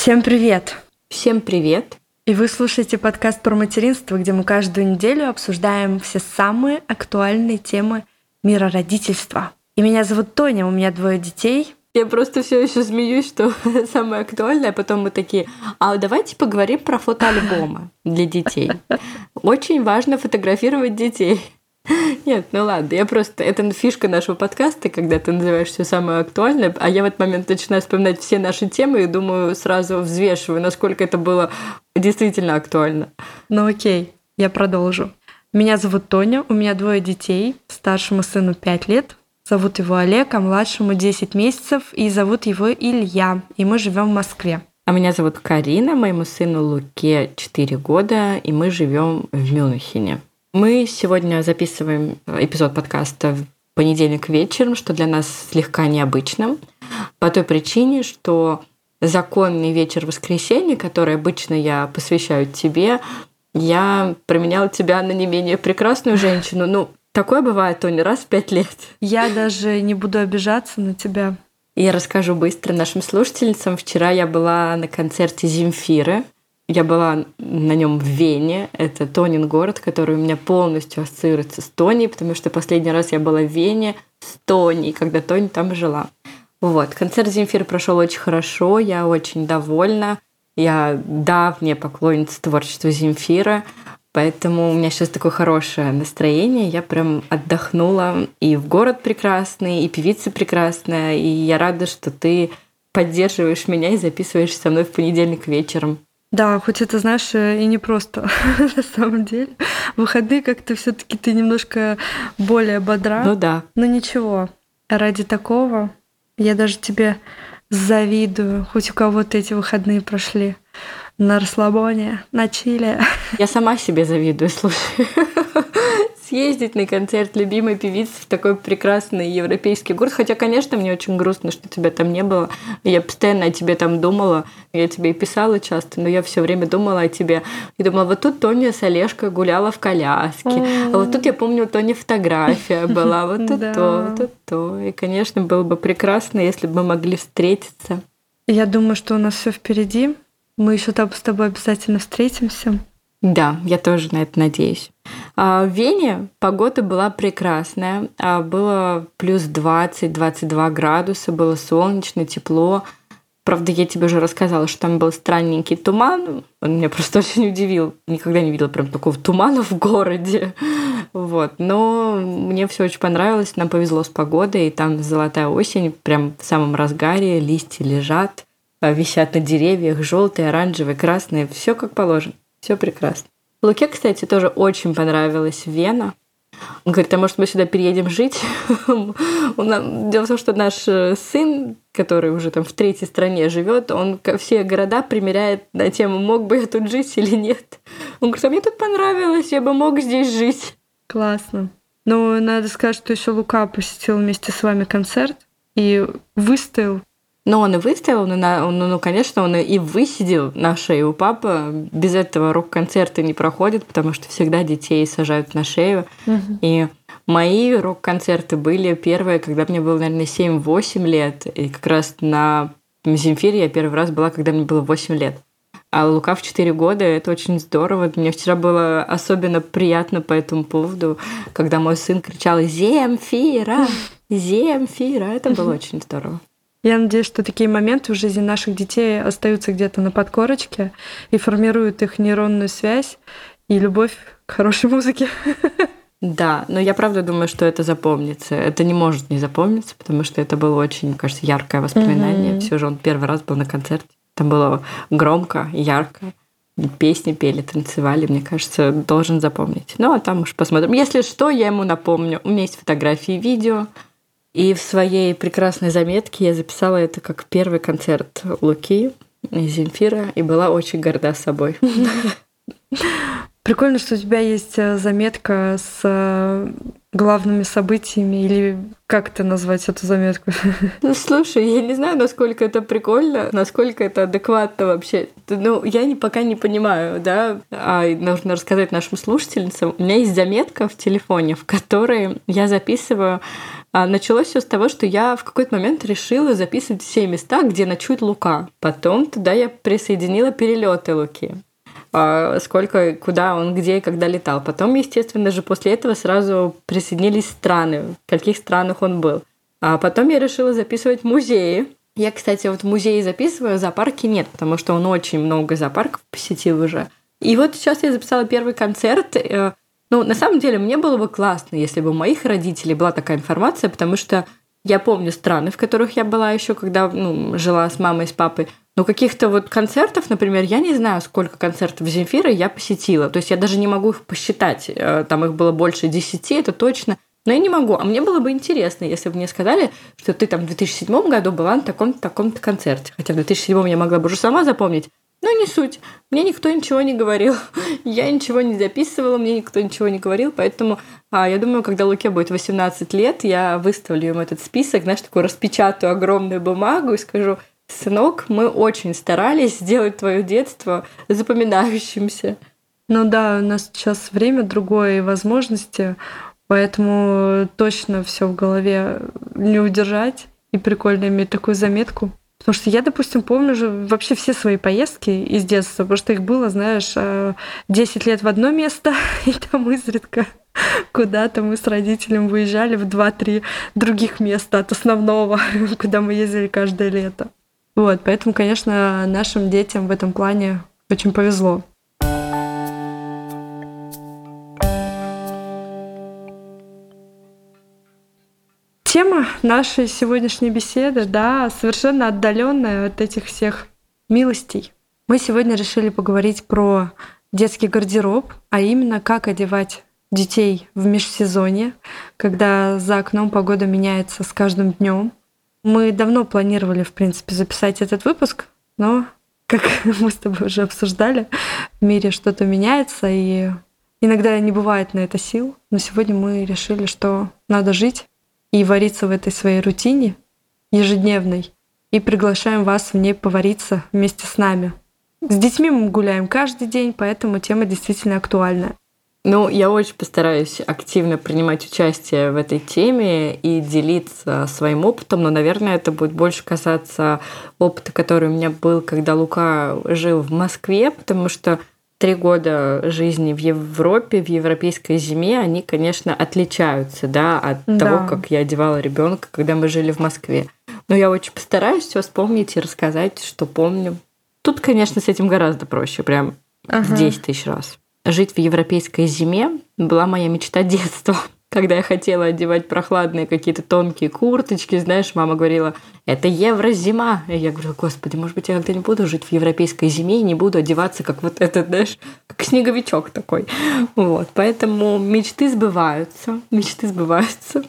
Всем привет! Всем привет! И вы слушаете подкаст про материнство, где мы каждую неделю обсуждаем все самые актуальные темы мира родительства. И меня зовут Тоня, у меня двое детей. Я просто все еще смеюсь, что самое актуальное, а потом мы такие, а давайте поговорим про фотоальбомы для детей. Очень важно фотографировать детей. Нет, ну ладно, я просто... Это фишка нашего подкаста, когда ты называешь все самое актуальное, а я в этот момент начинаю вспоминать все наши темы и думаю, сразу взвешиваю, насколько это было действительно актуально. Ну окей, я продолжу. Меня зовут Тоня, у меня двое детей, старшему сыну 5 лет, зовут его Олег, а младшему 10 месяцев, и зовут его Илья, и мы живем в Москве. А меня зовут Карина, моему сыну Луке 4 года, и мы живем в Мюнхене. Мы сегодня записываем эпизод подкаста в понедельник вечером, что для нас слегка необычно, по той причине, что законный вечер воскресенья, который обычно я посвящаю тебе, я променяла тебя на не менее прекрасную женщину. Ну, такое бывает, Тоня, раз в пять лет. Я даже не буду обижаться на тебя. Я расскажу быстро нашим слушательницам. Вчера я была на концерте Земфиры. Я была на нем в Вене. Это Тонин город, который у меня полностью ассоциируется с Тони, потому что последний раз я была в Вене с Тони, когда Тони там жила. Вот, концерт Земфиры прошел очень хорошо, я очень довольна. Я давняя поклонница творчества Земфира, поэтому у меня сейчас такое хорошее настроение. Я прям отдохнула. И в город прекрасный, и певица прекрасная, и я рада, что ты поддерживаешь меня и записываешь со мной в понедельник вечером. Да, хоть это, знаешь, и не просто на самом деле. В выходные как-то все таки ты немножко более бодра. Ну да. Но ничего, ради такого я даже тебе завидую, хоть у кого-то эти выходные прошли на расслабоне, на чиле. Я сама себе завидую, слушай съездить на концерт любимой певицы в такой прекрасный европейский город. Хотя, конечно, мне очень грустно, что тебя там не было. Я постоянно о тебе там думала. Я тебе и писала часто, но я все время думала о тебе. И думала, вот тут Тоня с Олежкой гуляла в коляске. А вот тут я помню, у Тони фотография была. Вот тут то, вот тут то. И, конечно, было бы прекрасно, если бы мы могли встретиться. Я думаю, что у нас все впереди. Мы еще там с тобой обязательно встретимся. Да, я тоже на это надеюсь. А, в Вене погода была прекрасная. А, было плюс 20-22 градуса, было солнечно, тепло. Правда, я тебе уже рассказала, что там был странненький туман. Он меня просто очень удивил. Никогда не видела прям такого тумана в городе. Вот. Но мне все очень понравилось. Нам повезло с погодой. И там золотая осень, прям в самом разгаре. Листья лежат, а, висят на деревьях, желтые, оранжевые, красные. Все как положено. Все прекрасно. Луке, кстати, тоже очень понравилась Вена. Он говорит, а может мы сюда переедем жить? Дело в том, что наш э, сын, который уже там в третьей стране живет, он все города примеряет на тему, мог бы я тут жить или нет. Он говорит, а мне тут понравилось, я бы мог здесь жить. Классно. Ну, надо сказать, что еще Лука посетил вместе с вами концерт и выставил но он и выставил, ну, на, ну, ну, конечно, он и высидел на шею у папы. Без этого рок-концерты не проходят, потому что всегда детей сажают на шею. Угу. И мои рок-концерты были первые, когда мне было, наверное, 7-8 лет. И как раз на Земфире я первый раз была, когда мне было 8 лет. А Лука в 4 года, это очень здорово. Мне вчера было особенно приятно по этому поводу, когда мой сын кричал «Земфира! Земфира!» Это было очень здорово. Я надеюсь, что такие моменты в жизни наших детей остаются где-то на подкорочке и формируют их нейронную связь и любовь к хорошей музыке. Да, но я правда думаю, что это запомнится. Это не может не запомниться, потому что это было очень, кажется, яркое воспоминание. Mm-hmm. Все же он первый раз был на концерте. Там было громко, ярко. Песни пели, танцевали, мне кажется, должен запомнить. Ну, а там уж посмотрим. Если что, я ему напомню. У меня есть фотографии, видео. И в своей прекрасной заметке я записала это как первый концерт Луки и Земфира и была очень горда собой. Прикольно, что у тебя есть э, заметка с э, главными событиями или как это назвать эту заметку? Ну, слушай, я не знаю, насколько это прикольно, насколько это адекватно вообще. Ну, я не, пока не понимаю, да, а нужно рассказать нашим слушательницам. У меня есть заметка в телефоне, в которой я записываю началось все с того, что я в какой-то момент решила записывать все места, где ночует Лука. Потом туда я присоединила перелеты Луки. А, сколько, куда он, где и когда летал. Потом, естественно же, после этого сразу присоединились страны, в каких странах он был. А потом я решила записывать музеи. Я, кстати, вот музеи записываю, зоопарки нет, потому что он очень много зоопарков посетил уже. И вот сейчас я записала первый концерт. Ну, на самом деле, мне было бы классно, если бы у моих родителей была такая информация, потому что я помню страны, в которых я была еще, когда ну, жила с мамой и с папой. Но каких-то вот концертов, например, я не знаю, сколько концертов Земфира я посетила. То есть я даже не могу их посчитать. Э, там их было больше десяти, это точно. Но я не могу. А мне было бы интересно, если бы мне сказали, что ты там в 2007 году была на таком-то таком концерте. Хотя в 2007 я могла бы уже сама запомнить. Но не суть. Мне никто ничего не говорил. Я ничего не записывала, мне никто ничего не говорил. Поэтому а, я думаю, когда Луке будет 18 лет, я выставлю ему этот список, знаешь, такую распечатаю огромную бумагу и скажу, сынок, мы очень старались сделать твое детство запоминающимся. Ну да, у нас сейчас время другое и возможности, поэтому точно все в голове не удержать. И прикольно иметь такую заметку. Потому что я, допустим, помню же вообще все свои поездки из детства, потому что их было, знаешь, 10 э, лет в одно место, и там изредка куда-то мы с родителем выезжали в 2-3 других места от основного, куда мы ездили каждое лето. Вот, поэтому, конечно, нашим детям в этом плане очень повезло. Тема нашей сегодняшней беседы, да, совершенно отдаленная от этих всех милостей. Мы сегодня решили поговорить про детский гардероб, а именно как одевать детей в межсезонье, когда за окном погода меняется с каждым днем. Мы давно планировали, в принципе, записать этот выпуск, но, как мы с тобой уже обсуждали, в мире что-то меняется, и иногда не бывает на это сил. Но сегодня мы решили, что надо жить и вариться в этой своей рутине ежедневной. И приглашаем вас в ней повариться вместе с нами. С детьми мы гуляем каждый день, поэтому тема действительно актуальная. Ну, я очень постараюсь активно принимать участие в этой теме и делиться своим опытом, но, наверное, это будет больше касаться опыта, который у меня был, когда Лука жил в Москве, потому что три года жизни в Европе, в европейской зиме, они, конечно, отличаются да, от да. того, как я одевала ребенка, когда мы жили в Москве. Но я очень постараюсь все вспомнить и рассказать, что помню. Тут, конечно, с этим гораздо проще, прям ага. в 10 тысяч раз. Жить в европейской зиме была моя мечта детства когда я хотела одевать прохладные какие-то тонкие курточки, знаешь, мама говорила, это еврозима. И я говорю, господи, может быть, я когда не буду жить в европейской зиме и не буду одеваться как вот этот, знаешь, как снеговичок такой. Вот, поэтому мечты сбываются, мечты сбываются.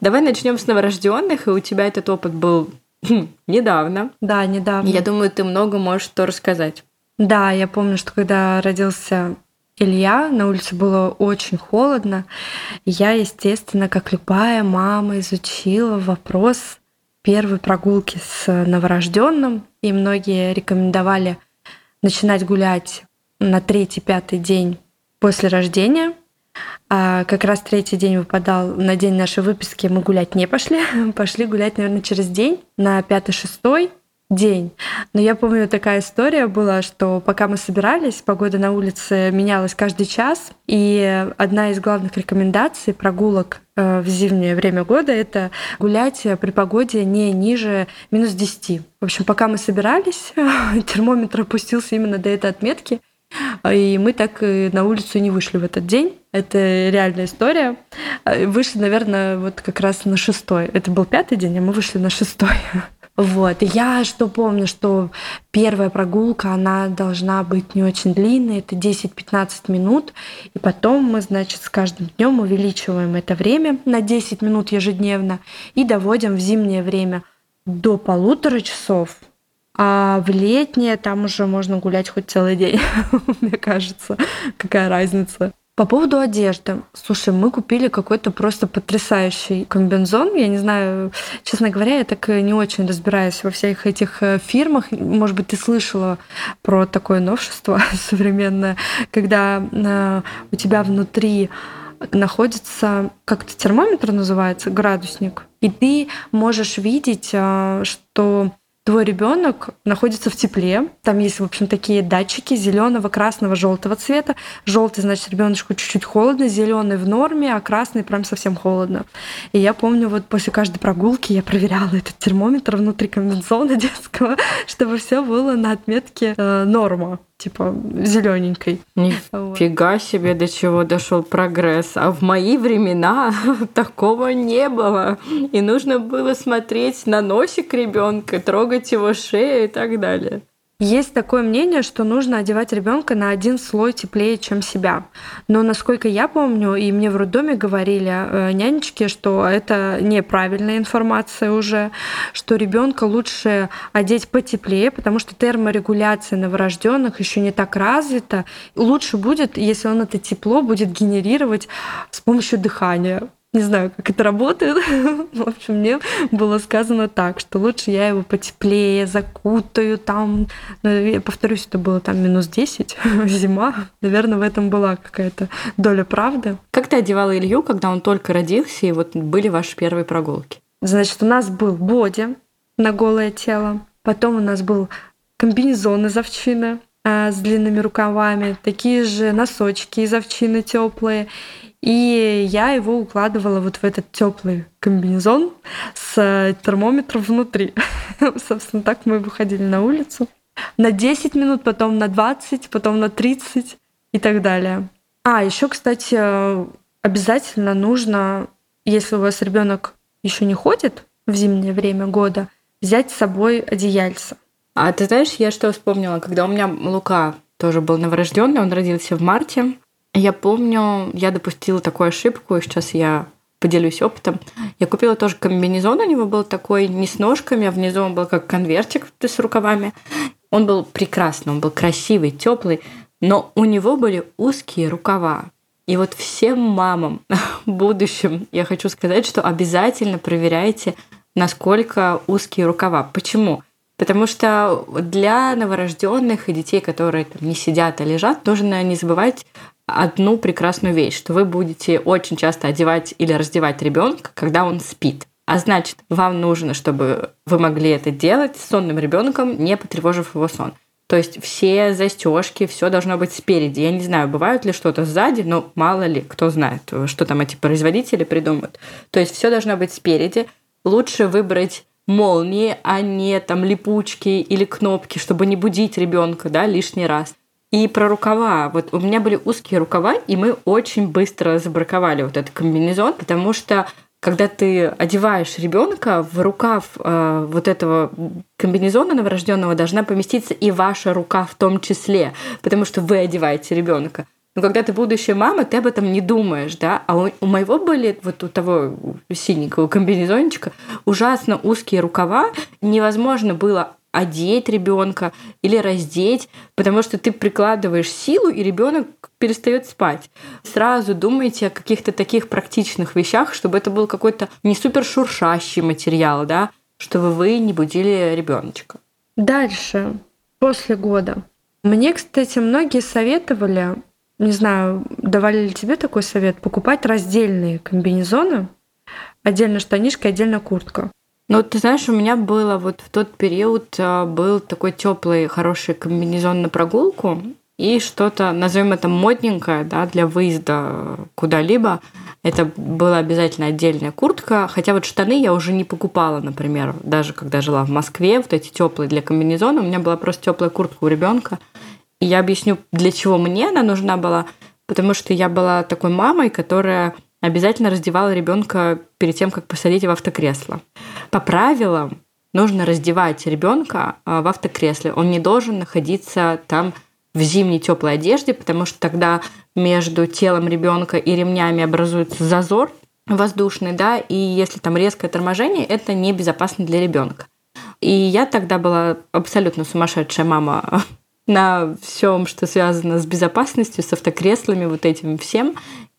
Давай начнем с новорожденных, и у тебя этот опыт был хм, недавно. Да, недавно. Я думаю, ты много можешь что рассказать. Да, я помню, что когда родился Илья, на улице было очень холодно. Я, естественно, как любая мама, изучила вопрос первой прогулки с новорожденным, и многие рекомендовали начинать гулять на третий-пятый день после рождения. А как раз третий день выпадал на день нашей выписки, мы гулять не пошли. Пошли гулять, наверное, через день, на пятый-шестой день. Но я помню, такая история была, что пока мы собирались, погода на улице менялась каждый час, и одна из главных рекомендаций прогулок э, в зимнее время года — это гулять при погоде не ниже минус 10. В общем, пока мы собирались, термометр опустился именно до этой отметки, и мы так и на улицу не вышли в этот день. Это реальная история. Вышли, наверное, вот как раз на шестой. Это был пятый день, а мы вышли на шестой. Вот. Я что помню, что первая прогулка, она должна быть не очень длинной, это 10-15 минут. И потом мы, значит, с каждым днем увеличиваем это время на 10 минут ежедневно и доводим в зимнее время до полутора часов. А в летнее там уже можно гулять хоть целый день, мне кажется. Какая разница? По поводу одежды. Слушай, мы купили какой-то просто потрясающий комбинзон. Я не знаю, честно говоря, я так не очень разбираюсь во всех этих э, фирмах. Может быть, ты слышала про такое новшество современное, когда э, у тебя внутри находится, как это термометр называется, градусник, и ты можешь видеть, э, что твой ребенок находится в тепле. Там есть, в общем, такие датчики зеленого, красного, желтого цвета. Желтый, значит, ребеночку чуть-чуть холодно, зеленый в норме, а красный прям совсем холодно. И я помню, вот после каждой прогулки я проверяла этот термометр внутри комбинезона детского, чтобы все было на отметке э, норма типа зелененькой. Нифига вот. себе, до чего дошел прогресс. А в мои времена такого не было. И нужно было смотреть на носик ребенка, трогать его шею и так далее. Есть такое мнение, что нужно одевать ребенка на один слой теплее, чем себя. Но насколько я помню, и мне в роддоме говорили э, нянечки, что это неправильная информация уже, что ребенка лучше одеть потеплее, потому что терморегуляция новорожденных еще не так развита. Лучше будет, если он это тепло будет генерировать с помощью дыхания. Не знаю, как это работает. В общем, мне было сказано так, что лучше я его потеплее закутаю там. Ну, я повторюсь, это было там минус 10, зима. Наверное, в этом была какая-то доля правды. Как ты одевала Илью, когда он только родился, и вот были ваши первые прогулки? Значит, у нас был боди на голое тело. Потом у нас был комбинезон из овчины а, с длинными рукавами, такие же носочки из овчины теплые. И я его укладывала вот в этот теплый комбинезон с термометром внутри. Собственно, так мы выходили на улицу. На 10 минут, потом на 20, потом на 30 и так далее. А, еще, кстати, обязательно нужно, если у вас ребенок еще не ходит в зимнее время года, взять с собой одеяльце. А ты знаешь, я что вспомнила, когда у меня Лука тоже был новорожденный, он родился в марте, я помню, я допустила такую ошибку, и сейчас я поделюсь опытом. Я купила тоже комбинезон, у него был такой не с ножками, а внизу он был как конвертик с рукавами. Он был прекрасный, он был красивый, теплый, но у него были узкие рукава. И вот всем мамам в будущем я хочу сказать, что обязательно проверяйте, насколько узкие рукава. Почему? Потому что для новорожденных и детей, которые там не сидят, а лежат, нужно не забывать одну прекрасную вещь, что вы будете очень часто одевать или раздевать ребенка, когда он спит. А значит, вам нужно, чтобы вы могли это делать с сонным ребенком, не потревожив его сон. То есть все застежки, все должно быть спереди. Я не знаю, бывают ли что-то сзади, но мало ли, кто знает, что там эти производители придумают. То есть все должно быть спереди. Лучше выбрать молнии, а не там липучки или кнопки, чтобы не будить ребенка, да, лишний раз. И про рукава. Вот у меня были узкие рукава, и мы очень быстро забраковали вот этот комбинезон, потому что когда ты одеваешь ребенка в рукав э, вот этого комбинезона новорожденного должна поместиться и ваша рука в том числе, потому что вы одеваете ребенка. Но когда ты будущая мама, ты об этом не думаешь, да? А у, у моего были вот у того синенького комбинезончика ужасно узкие рукава, невозможно было одеть ребенка или раздеть, потому что ты прикладываешь силу, и ребенок перестает спать. Сразу думайте о каких-то таких практичных вещах, чтобы это был какой-то не супер шуршащий материал, да, чтобы вы не будили ребеночка. Дальше, после года. Мне, кстати, многие советовали, не знаю, давали ли тебе такой совет, покупать раздельные комбинезоны, отдельно штанишка, отдельно куртка. Ну, ты знаешь, у меня было вот в тот период а, был такой теплый, хороший комбинезон на прогулку и что-то, назовем это модненькое, да, для выезда куда-либо. Это была обязательно отдельная куртка, хотя вот штаны я уже не покупала, например, даже когда жила в Москве, вот эти теплые для комбинезона, у меня была просто теплая куртка у ребенка. И я объясню, для чего мне она нужна была, потому что я была такой мамой, которая обязательно раздевала ребенка перед тем, как посадить в автокресло. По правилам нужно раздевать ребенка а, в автокресле. Он не должен находиться там в зимней теплой одежде, потому что тогда между телом ребенка и ремнями образуется зазор воздушный, да, и если там резкое торможение, это небезопасно для ребенка. И я тогда была абсолютно сумасшедшая мама на всем, что связано с безопасностью, с автокреслами, вот этим всем.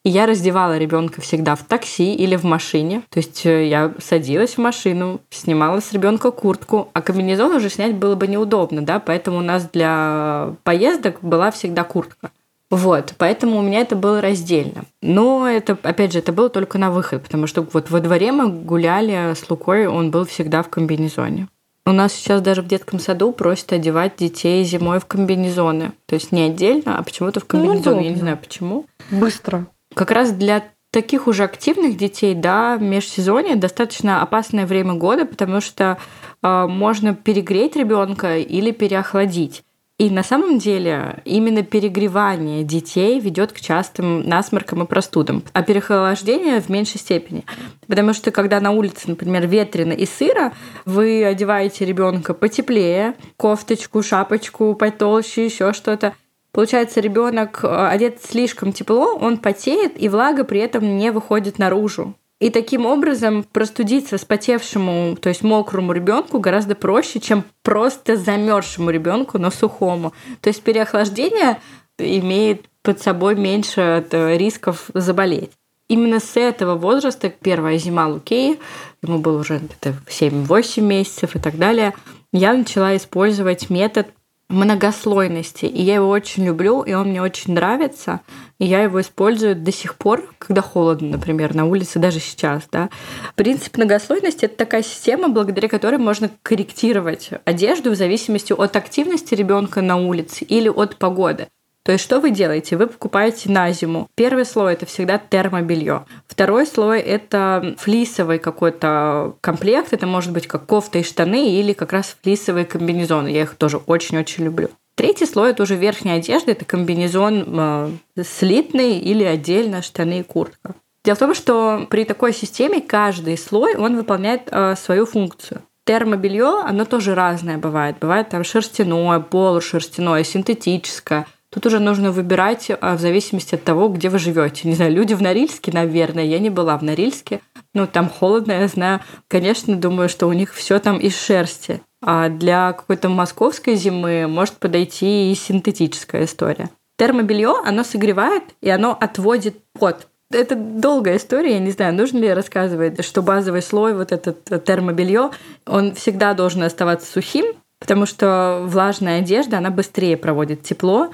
И я раздевала ребенка всегда в такси или в машине. То есть э, я садилась в машину, снимала с ребенка куртку, а комбинезон уже снять было бы неудобно, да, поэтому у нас для поездок была всегда куртка. Вот, поэтому у меня это было раздельно. Но это, опять же, это было только на выход, потому что вот во дворе мы гуляли с Лукой, он был всегда в комбинезоне. У нас сейчас даже в детском саду просят одевать детей зимой в комбинезоны. То есть не отдельно, а почему-то в комбинезоне. Ну, Я не знаю почему. Быстро. Как раз для таких уже активных детей, да, межсезонье достаточно опасное время года, потому что э, можно перегреть ребенка или переохладить. И на самом деле именно перегревание детей ведет к частым насморкам и простудам, а переохлаждение в меньшей степени. Потому что когда на улице, например, ветрено и сыро, вы одеваете ребенка потеплее, кофточку, шапочку потолще, еще что-то. Получается, ребенок э, одет слишком тепло, он потеет, и влага при этом не выходит наружу. И таким образом простудиться спотевшему, то есть мокрому ребенку гораздо проще, чем просто замерзшему ребенку, но сухому. То есть переохлаждение имеет под собой меньше э, рисков заболеть. Именно с этого возраста, первая зима Лукеи, ему было уже 7-8 месяцев и так далее, я начала использовать метод многослойности. И я его очень люблю, и он мне очень нравится. И я его использую до сих пор, когда холодно, например, на улице, даже сейчас. Да. Принцип многослойности — это такая система, благодаря которой можно корректировать одежду в зависимости от активности ребенка на улице или от погоды. То есть что вы делаете? Вы покупаете на зиму. Первый слой это всегда термобелье. Второй слой это флисовый какой-то комплект. Это может быть как кофта и штаны или как раз флисовые комбинезоны. Я их тоже очень-очень люблю. Третий слой это уже верхняя одежда, это комбинезон э, слитный или отдельно штаны и куртка. Дело в том, что при такой системе каждый слой он выполняет э, свою функцию. Термобелье, оно тоже разное бывает. Бывает там шерстяное, полушерстяное, синтетическое – Тут уже нужно выбирать а, в зависимости от того, где вы живете. Не знаю, люди в Норильске, наверное, я не была в Норильске. Ну, там холодно, я знаю. Конечно, думаю, что у них все там из шерсти. А для какой-то московской зимы может подойти и синтетическая история. Термобелье, оно согревает, и оно отводит пот. Это долгая история, я не знаю, нужно ли рассказывать, что базовый слой, вот этот термобелье, он всегда должен оставаться сухим, потому что влажная одежда, она быстрее проводит тепло,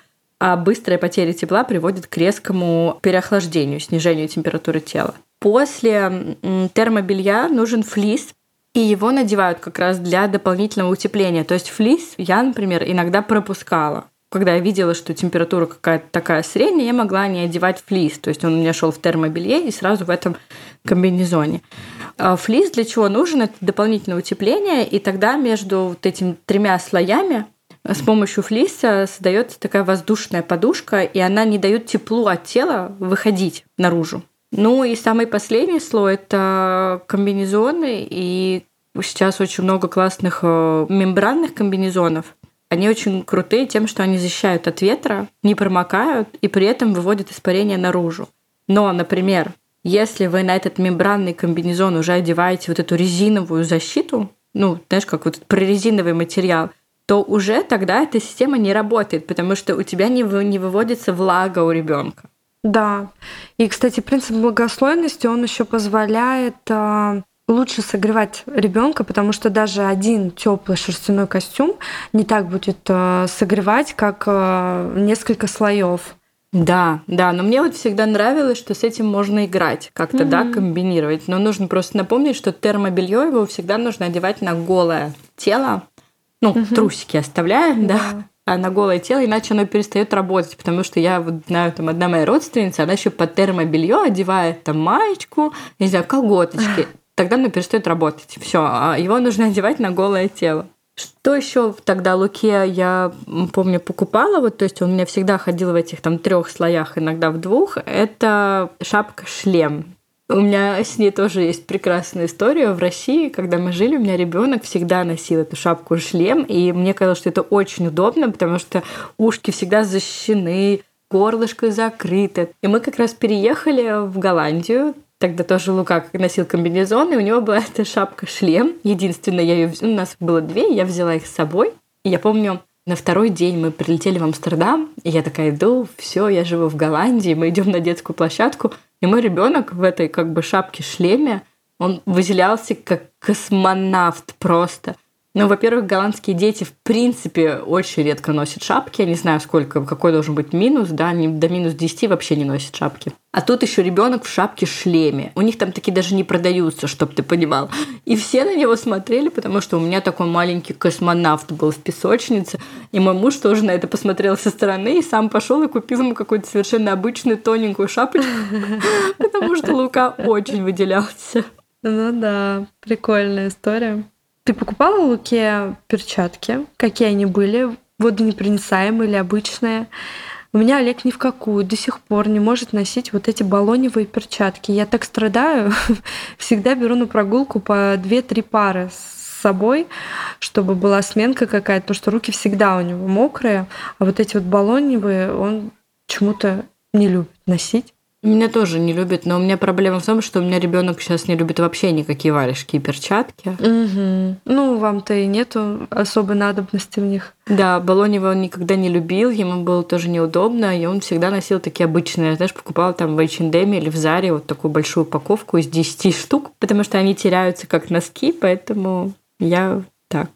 а быстрая потеря тепла приводит к резкому переохлаждению, снижению температуры тела. После термобелья нужен флис, и его надевают как раз для дополнительного утепления. То есть флис я, например, иногда пропускала. Когда я видела, что температура какая-то такая средняя, я могла не одевать флис. То есть он у меня шел в термобелье и сразу в этом комбинезоне. А флис для чего нужен? Это дополнительное утепление, и тогда между вот этими тремя слоями с помощью флиса создается такая воздушная подушка, и она не дает теплу от тела выходить наружу. Ну и самый последний слой это комбинезоны, и сейчас очень много классных э, мембранных комбинезонов. Они очень крутые тем, что они защищают от ветра, не промокают и при этом выводят испарение наружу. Но, например, если вы на этот мембранный комбинезон уже одеваете вот эту резиновую защиту, ну, знаешь, как вот прорезиновый материал – то уже тогда эта система не работает, потому что у тебя не, вы, не выводится влага у ребенка. Да. И, кстати, принцип благословенности, он еще позволяет э, лучше согревать ребенка, потому что даже один теплый шерстяной костюм не так будет э, согревать, как э, несколько слоев. Да, да, но мне вот всегда нравилось, что с этим можно играть, как-то, mm-hmm. да, комбинировать. Но нужно просто напомнить, что термобелье его всегда нужно одевать на голое тело, ну, угу. трусики оставляем, да. да а на голое тело, иначе оно перестает работать, потому что я вот знаю, там одна моя родственница, она еще под термобелье одевает там маечку, не знаю, колготочки, тогда оно перестает работать. Все, а его нужно одевать на голое тело. Что еще тогда Луке я помню покупала, вот, то есть он у меня всегда ходил в этих там трех слоях, иногда в двух. Это шапка-шлем. У меня с ней тоже есть прекрасная история. В России, когда мы жили, у меня ребенок всегда носил эту шапку-шлем, и мне казалось, что это очень удобно, потому что ушки всегда защищены, горлышко закрыто. И мы как раз переехали в Голландию, Тогда тоже Лука носил комбинезон, и у него была эта шапка-шлем. Единственное, я ее... у нас было две, я взяла их с собой. И я помню, На второй день мы прилетели в Амстердам, и я такая иду, все, я живу в Голландии, мы идем на детскую площадку, и мой ребенок в этой как бы шапке-шлеме, он выделялся как космонавт просто. Ну, во-первых, голландские дети в принципе очень редко носят шапки. Я не знаю, сколько, какой должен быть минус, да, они до минус 10 вообще не носят шапки. А тут еще ребенок в шапке-шлеме. У них там такие даже не продаются, чтобы ты понимал. И все на него смотрели, потому что у меня такой маленький космонавт был в песочнице. И мой муж тоже на это посмотрел со стороны и сам пошел и купил ему какую-то совершенно обычную тоненькую шапочку, потому что Лука очень выделялся. Ну да, прикольная история. Ты покупала Луке перчатки? Какие они были? Водонепроницаемые или обычные? У меня Олег ни в какую до сих пор не может носить вот эти баллоневые перчатки. Я так страдаю. Всегда беру на прогулку по 2-3 пары с собой, чтобы была сменка какая-то, потому что руки всегда у него мокрые, а вот эти вот баллоневые он почему-то не любит носить. Меня тоже не любят, но у меня проблема в том, что у меня ребенок сейчас не любит вообще никакие варежки и перчатки. Угу. Ну, вам-то и нету особой надобности в них. Да, Болонева он никогда не любил, ему было тоже неудобно, и он всегда носил такие обычные, знаешь, покупал там в H&M или в Заре вот такую большую упаковку из 10 штук, потому что они теряются как носки, поэтому я так.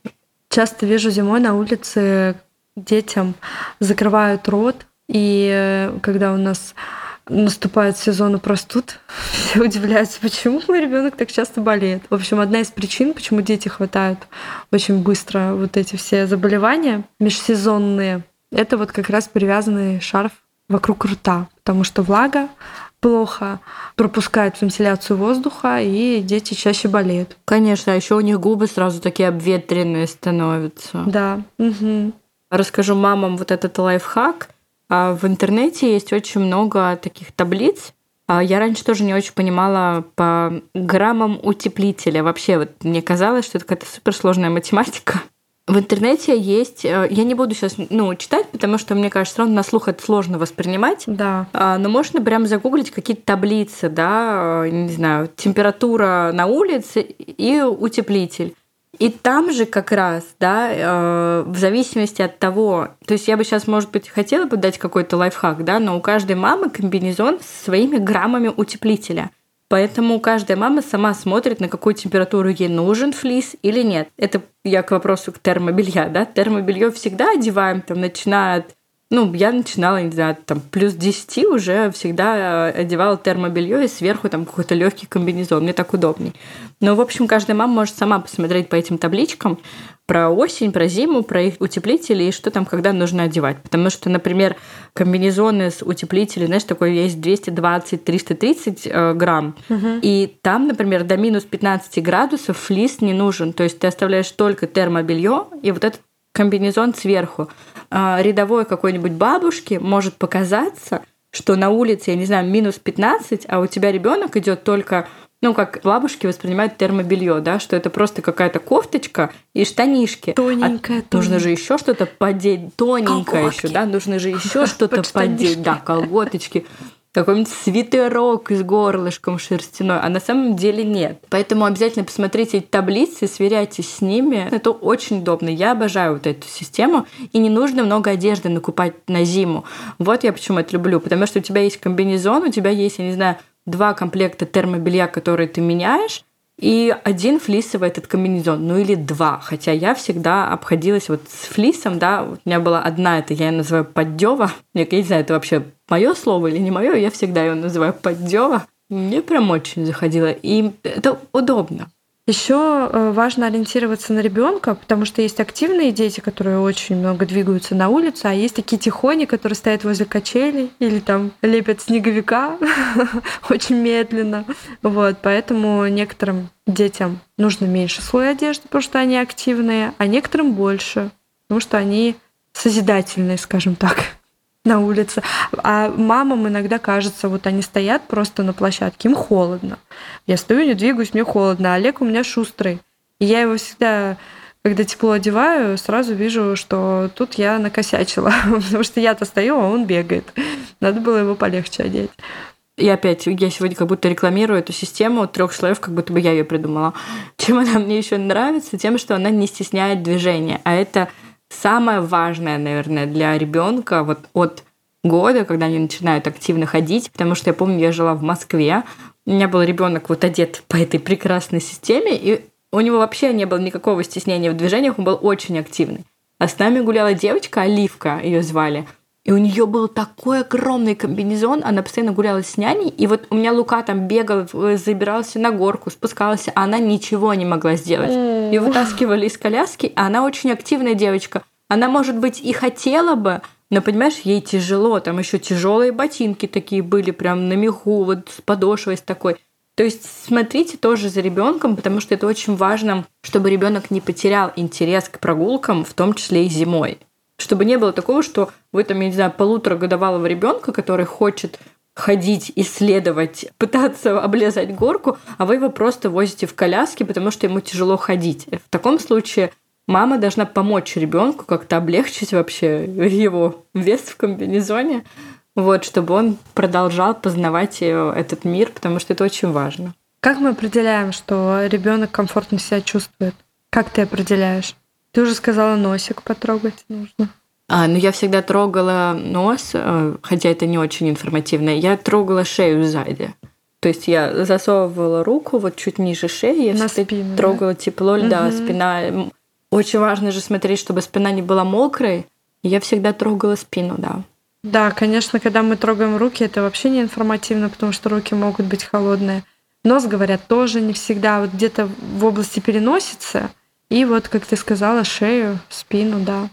Часто вижу зимой на улице детям закрывают рот, и э, когда у нас наступает сезон простуд, все удивляются, почему мой ребенок так часто болеет. В общем, одна из причин, почему дети хватают очень быстро вот эти все заболевания межсезонные, это вот как раз привязанный шарф вокруг рта, потому что влага плохо пропускает вентиляцию воздуха, и дети чаще болеют. Конечно, а еще у них губы сразу такие обветренные становятся. Да. Угу. Расскажу мамам вот этот лайфхак. А в интернете есть очень много таких таблиц. А я раньше тоже не очень понимала по граммам утеплителя. Вообще, вот мне казалось, что это какая-то суперсложная математика. В интернете есть, э, я не буду сейчас ну, читать, потому что, мне кажется, все на слух это сложно воспринимать. Да. А, но можно прям загуглить какие-то таблицы, да, э, не знаю, температура на улице и утеплитель. И там же как раз, да, э, в зависимости от того, то есть я бы сейчас, может быть, хотела бы дать какой-то лайфхак, да, но у каждой мамы комбинезон с своими граммами утеплителя. Поэтому каждая мама сама смотрит, на какую температуру ей нужен флис или нет. Это я к вопросу к термобелья, да. Термобелье всегда одеваем, там, начиная от ну, я начинала, не знаю, там, плюс 10 уже всегда э, одевала термобелье и сверху там какой-то легкий комбинезон. Мне так удобней. Но, в общем, каждая мама может сама посмотреть по этим табличкам про осень, про зиму, про их утеплители и что там когда нужно одевать. Потому что, например, комбинезоны с утеплителем, знаешь, такой есть 220-330 э, грамм. Угу. И там, например, до минус 15 градусов флис не нужен. То есть ты оставляешь только термобелье и вот этот комбинезон сверху. А, рядовой какой-нибудь бабушке может показаться, что на улице, я не знаю, минус 15, а у тебя ребенок идет только ну, как бабушки воспринимают термобелье, да, что это просто какая-то кофточка и штанишки. Тоненькая, а Нужно же еще что-то подеть. Тоненькое еще, да, нужно же еще что-то подеть. Да, колготочки какой-нибудь свитерок с горлышком шерстяной, а на самом деле нет. Поэтому обязательно посмотрите таблицы, сверяйтесь с ними. Это очень удобно. Я обожаю вот эту систему. И не нужно много одежды накупать на зиму. Вот я почему это люблю. Потому что у тебя есть комбинезон, у тебя есть, я не знаю, два комплекта термобелья, которые ты меняешь, и один флисовый этот комбинезон, ну или два. Хотя я всегда обходилась вот с флисом, да, у меня была одна, это я ее называю поддева. Я не знаю, это вообще мое слово или не мое, я всегда ее называю поддева. Мне прям очень заходило. И это удобно. Еще э, важно ориентироваться на ребенка, потому что есть активные дети, которые очень много двигаются на улице, а есть такие тихони, которые стоят возле качелей или там лепят снеговика очень медленно. Вот, поэтому некоторым детям нужно меньше слоя одежды, потому что они активные, а некоторым больше, потому что они созидательные, скажем так на улице. А мамам иногда кажется, вот они стоят просто на площадке, им холодно. Я стою, не двигаюсь, мне холодно. Олег у меня шустрый. И я его всегда когда тепло одеваю, сразу вижу, что тут я накосячила, потому что я-то стою, а он бегает. Надо было его полегче одеть. И опять, я сегодня как будто рекламирую эту систему трех слоев, как будто бы я ее придумала. Чем она мне еще нравится? Тем, что она не стесняет движения. А это самое важное, наверное, для ребенка вот от года, когда они начинают активно ходить, потому что я помню, я жила в Москве, у меня был ребенок вот одет по этой прекрасной системе, и у него вообще не было никакого стеснения в движениях, он был очень активный. А с нами гуляла девочка, Оливка ее звали, и у нее был такой огромный комбинезон, она постоянно гуляла с няней, и вот у меня Лука там бегал, забирался на горку, спускался, а она ничего не могла сделать. Ее вытаскивали из коляски, а она очень активная девочка. Она, может быть, и хотела бы, но, понимаешь, ей тяжело, там еще тяжелые ботинки такие были, прям на меху, вот с подошвой с такой. То есть смотрите тоже за ребенком, потому что это очень важно, чтобы ребенок не потерял интерес к прогулкам, в том числе и зимой. Чтобы не было такого, что вы там, я не знаю, полуторагодовалого ребенка, который хочет ходить, исследовать, пытаться облезать горку, а вы его просто возите в коляске, потому что ему тяжело ходить. В таком случае мама должна помочь ребенку как-то облегчить вообще его вес в комбинезоне, вот, чтобы он продолжал познавать этот мир, потому что это очень важно. Как мы определяем, что ребенок комфортно себя чувствует? Как ты определяешь? Ты уже сказала, носик потрогать нужно. А, ну я всегда трогала нос, э, хотя это не очень информативно. Я трогала шею сзади. То есть я засовывала руку вот чуть ниже шеи, На спину, трогала да? тепло угу. спина. Очень важно же смотреть, чтобы спина не была мокрой. Я всегда трогала спину, да. Да, конечно, когда мы трогаем руки, это вообще не информативно, потому что руки могут быть холодные. Нос, говорят, тоже не всегда. Вот где-то в области переносицы и вот, как ты сказала, шею, спину, да.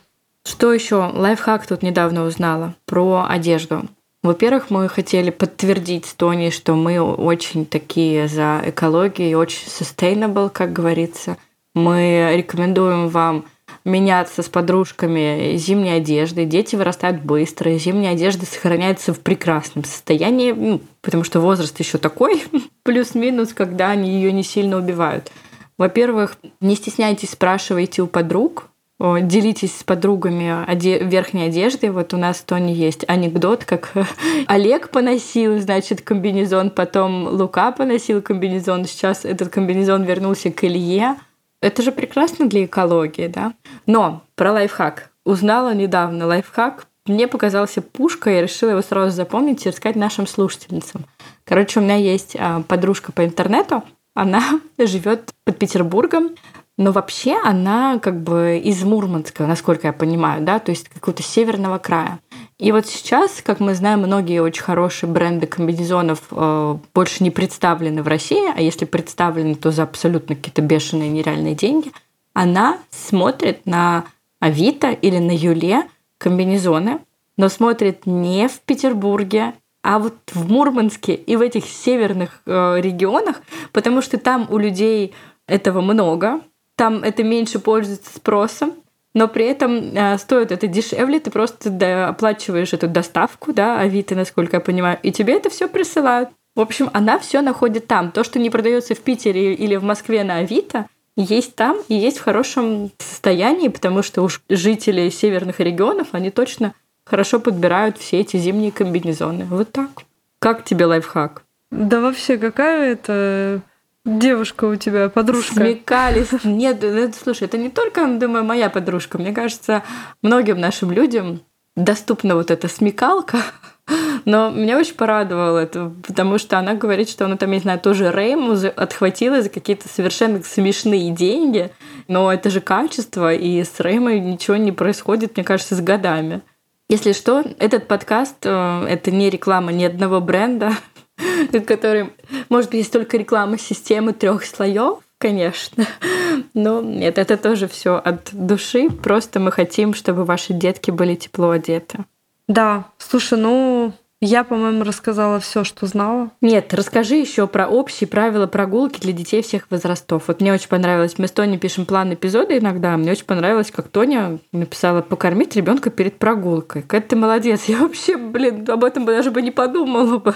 Что еще? Лайфхак тут недавно узнала про одежду. Во-первых, мы хотели подтвердить с Тони, что мы очень такие за экологию очень sustainable, как говорится. Мы рекомендуем вам меняться с подружками зимней одежды. Дети вырастают быстро, зимняя одежда сохраняется в прекрасном состоянии, ну, потому что возраст еще такой, плюс-минус, когда они ее не сильно убивают. Во-первых, не стесняйтесь, спрашивайте у подруг, делитесь с подругами оде- верхней одеждой. Вот у нас в Тони есть анекдот, как Олег поносил, значит, комбинезон, потом Лука поносил комбинезон, сейчас этот комбинезон вернулся к Илье. Это же прекрасно для экологии, да? Но про лайфхак. Узнала недавно лайфхак, мне показался пушка, я решила его сразу запомнить и рассказать нашим слушательницам. Короче, у меня есть а, подружка по интернету, она живет под Петербургом, но вообще она как бы из Мурманска, насколько я понимаю, да, то есть какого-то северного края. И вот сейчас, как мы знаем, многие очень хорошие бренды комбинезонов э, больше не представлены в России, а если представлены, то за абсолютно какие-то бешеные нереальные деньги. Она смотрит на Авито или на Юле комбинезоны, но смотрит не в Петербурге, а вот в Мурманске и в этих северных э, регионах, потому что там у людей этого много, там это меньше пользуется спросом, но при этом э, стоит это дешевле, ты просто да, оплачиваешь эту доставку, да, Авито, насколько я понимаю, и тебе это все присылают. В общем, она все находит там. То, что не продается в Питере или в Москве на Авито, есть там и есть в хорошем состоянии, потому что уж жители северных регионов, они точно хорошо подбирают все эти зимние комбинезоны. Вот так. Как тебе лайфхак? Да вообще, какая это девушка у тебя, подружка? Смекались. Нет, ну, слушай, это не только, думаю, моя подружка. Мне кажется, многим нашим людям доступна вот эта смекалка. Но меня очень порадовало это, потому что она говорит, что она там, не знаю, тоже Рейму отхватила за какие-то совершенно смешные деньги. Но это же качество, и с Реймой ничего не происходит, мне кажется, с годами. Если что, этот подкаст э, — это не реклама ни одного бренда, который, может быть, есть только реклама системы трех слоев, конечно. Но нет, это тоже все от души. Просто мы хотим, чтобы ваши детки были тепло одеты. Да, слушай, ну я, по-моему, рассказала все, что знала. Нет, расскажи еще про общие правила прогулки для детей всех возрастов. Вот мне очень понравилось. Мы с Тони пишем план эпизода иногда. Мне очень понравилось, как Тоня написала покормить ребенка перед прогулкой. Какая ты молодец. Я вообще, блин, об этом бы даже бы не подумала бы.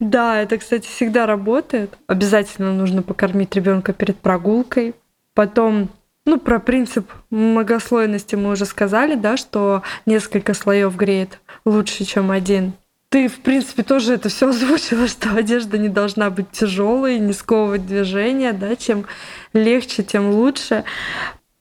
Да, это, кстати, всегда работает. Обязательно нужно покормить ребенка перед прогулкой. Потом ну, про принцип многослойности мы уже сказали, да, что несколько слоев греет лучше, чем один. Ты, в принципе, тоже это все озвучила, что одежда не должна быть тяжелой, не сковывать движения, да, чем легче, тем лучше.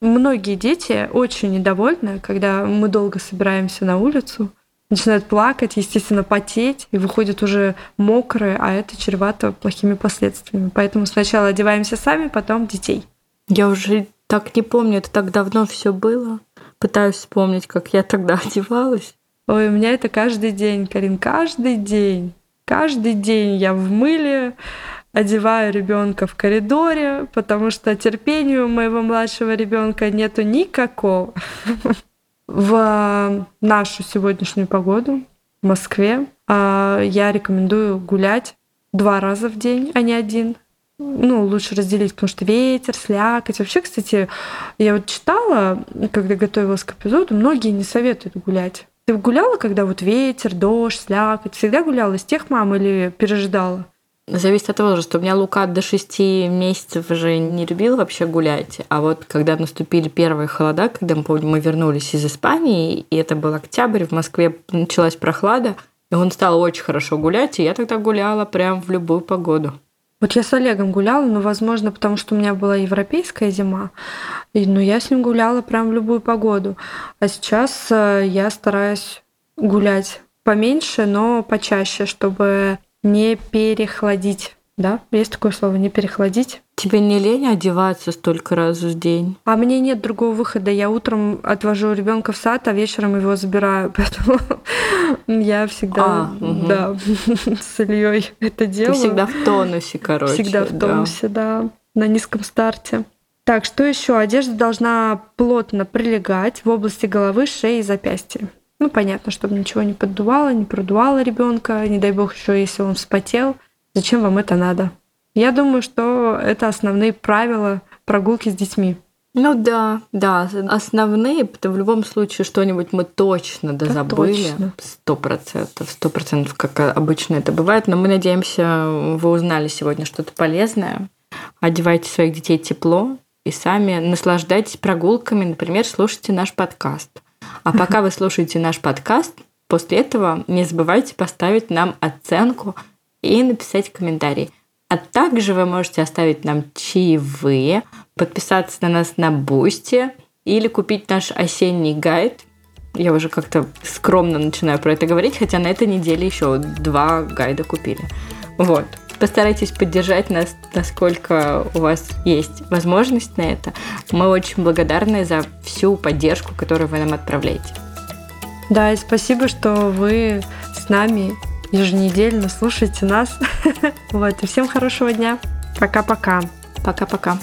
Многие дети очень недовольны, когда мы долго собираемся на улицу, начинают плакать, естественно, потеть, и выходят уже мокрые, а это чревато плохими последствиями. Поэтому сначала одеваемся сами, потом детей. Я уже так не помню, это так давно все было. Пытаюсь вспомнить, как я тогда одевалась. Ой, у меня это каждый день, Карин, каждый день. Каждый день я в мыле, одеваю ребенка в коридоре, потому что терпению моего младшего ребенка нету никакого. В нашу сегодняшнюю погоду в Москве а, я рекомендую гулять два раза в день, а не один. Ну, лучше разделить, потому что ветер, слякоть. Вообще, кстати, я вот читала, когда готовилась к эпизоду, многие не советуют гулять. Ты гуляла, когда вот ветер, дождь, слякоть? Всегда гуляла из тех мам или пережидала? Зависит от возраста. У меня Лука до 6 месяцев уже не любил вообще гулять. А вот когда наступили первые холода, когда мы, помню, мы вернулись из Испании, и это был октябрь, в Москве началась прохлада, и он стал очень хорошо гулять, и я тогда гуляла прям в любую погоду. Вот я с Олегом гуляла, но, возможно, потому что у меня была европейская зима, и, но я с ним гуляла прям в любую погоду. А сейчас э, я стараюсь гулять поменьше, но почаще, чтобы не перехладить. Да, есть такое слово, не перехладить. Тебе не лень одеваться столько раз в день? А мне нет другого выхода. Я утром отвожу ребенка в сад, а вечером его забираю. Поэтому я всегда, а, угу. да, с Ильей это делаю. Ты всегда в тонусе, короче. Всегда в тонусе, да, да на низком старте. Так, что еще? Одежда должна плотно прилегать в области головы, шеи и запястья. Ну, понятно, чтобы ничего не поддувало, не продувало ребенка, не дай бог еще, если он вспотел. Зачем вам это надо? Я думаю, что это основные правила прогулки с детьми. Ну да, да, основные, потому в любом случае что-нибудь мы точно да, да забыли. Сто процентов, сто процентов, как обычно это бывает. Но мы надеемся, вы узнали сегодня что-то полезное. Одевайте своих детей тепло и сами наслаждайтесь прогулками. Например, слушайте наш подкаст. А пока вы слушаете наш подкаст, после этого не забывайте поставить нам оценку и написать комментарий. А также вы можете оставить нам чаевые, подписаться на нас на Бусти или купить наш осенний гайд. Я уже как-то скромно начинаю про это говорить, хотя на этой неделе еще два гайда купили. Вот. Постарайтесь поддержать нас, насколько у вас есть возможность на это. Мы очень благодарны за всю поддержку, которую вы нам отправляете. Да, и спасибо, что вы с нами еженедельно слушаете нас. Вот, и всем хорошего дня. Пока-пока. Пока-пока.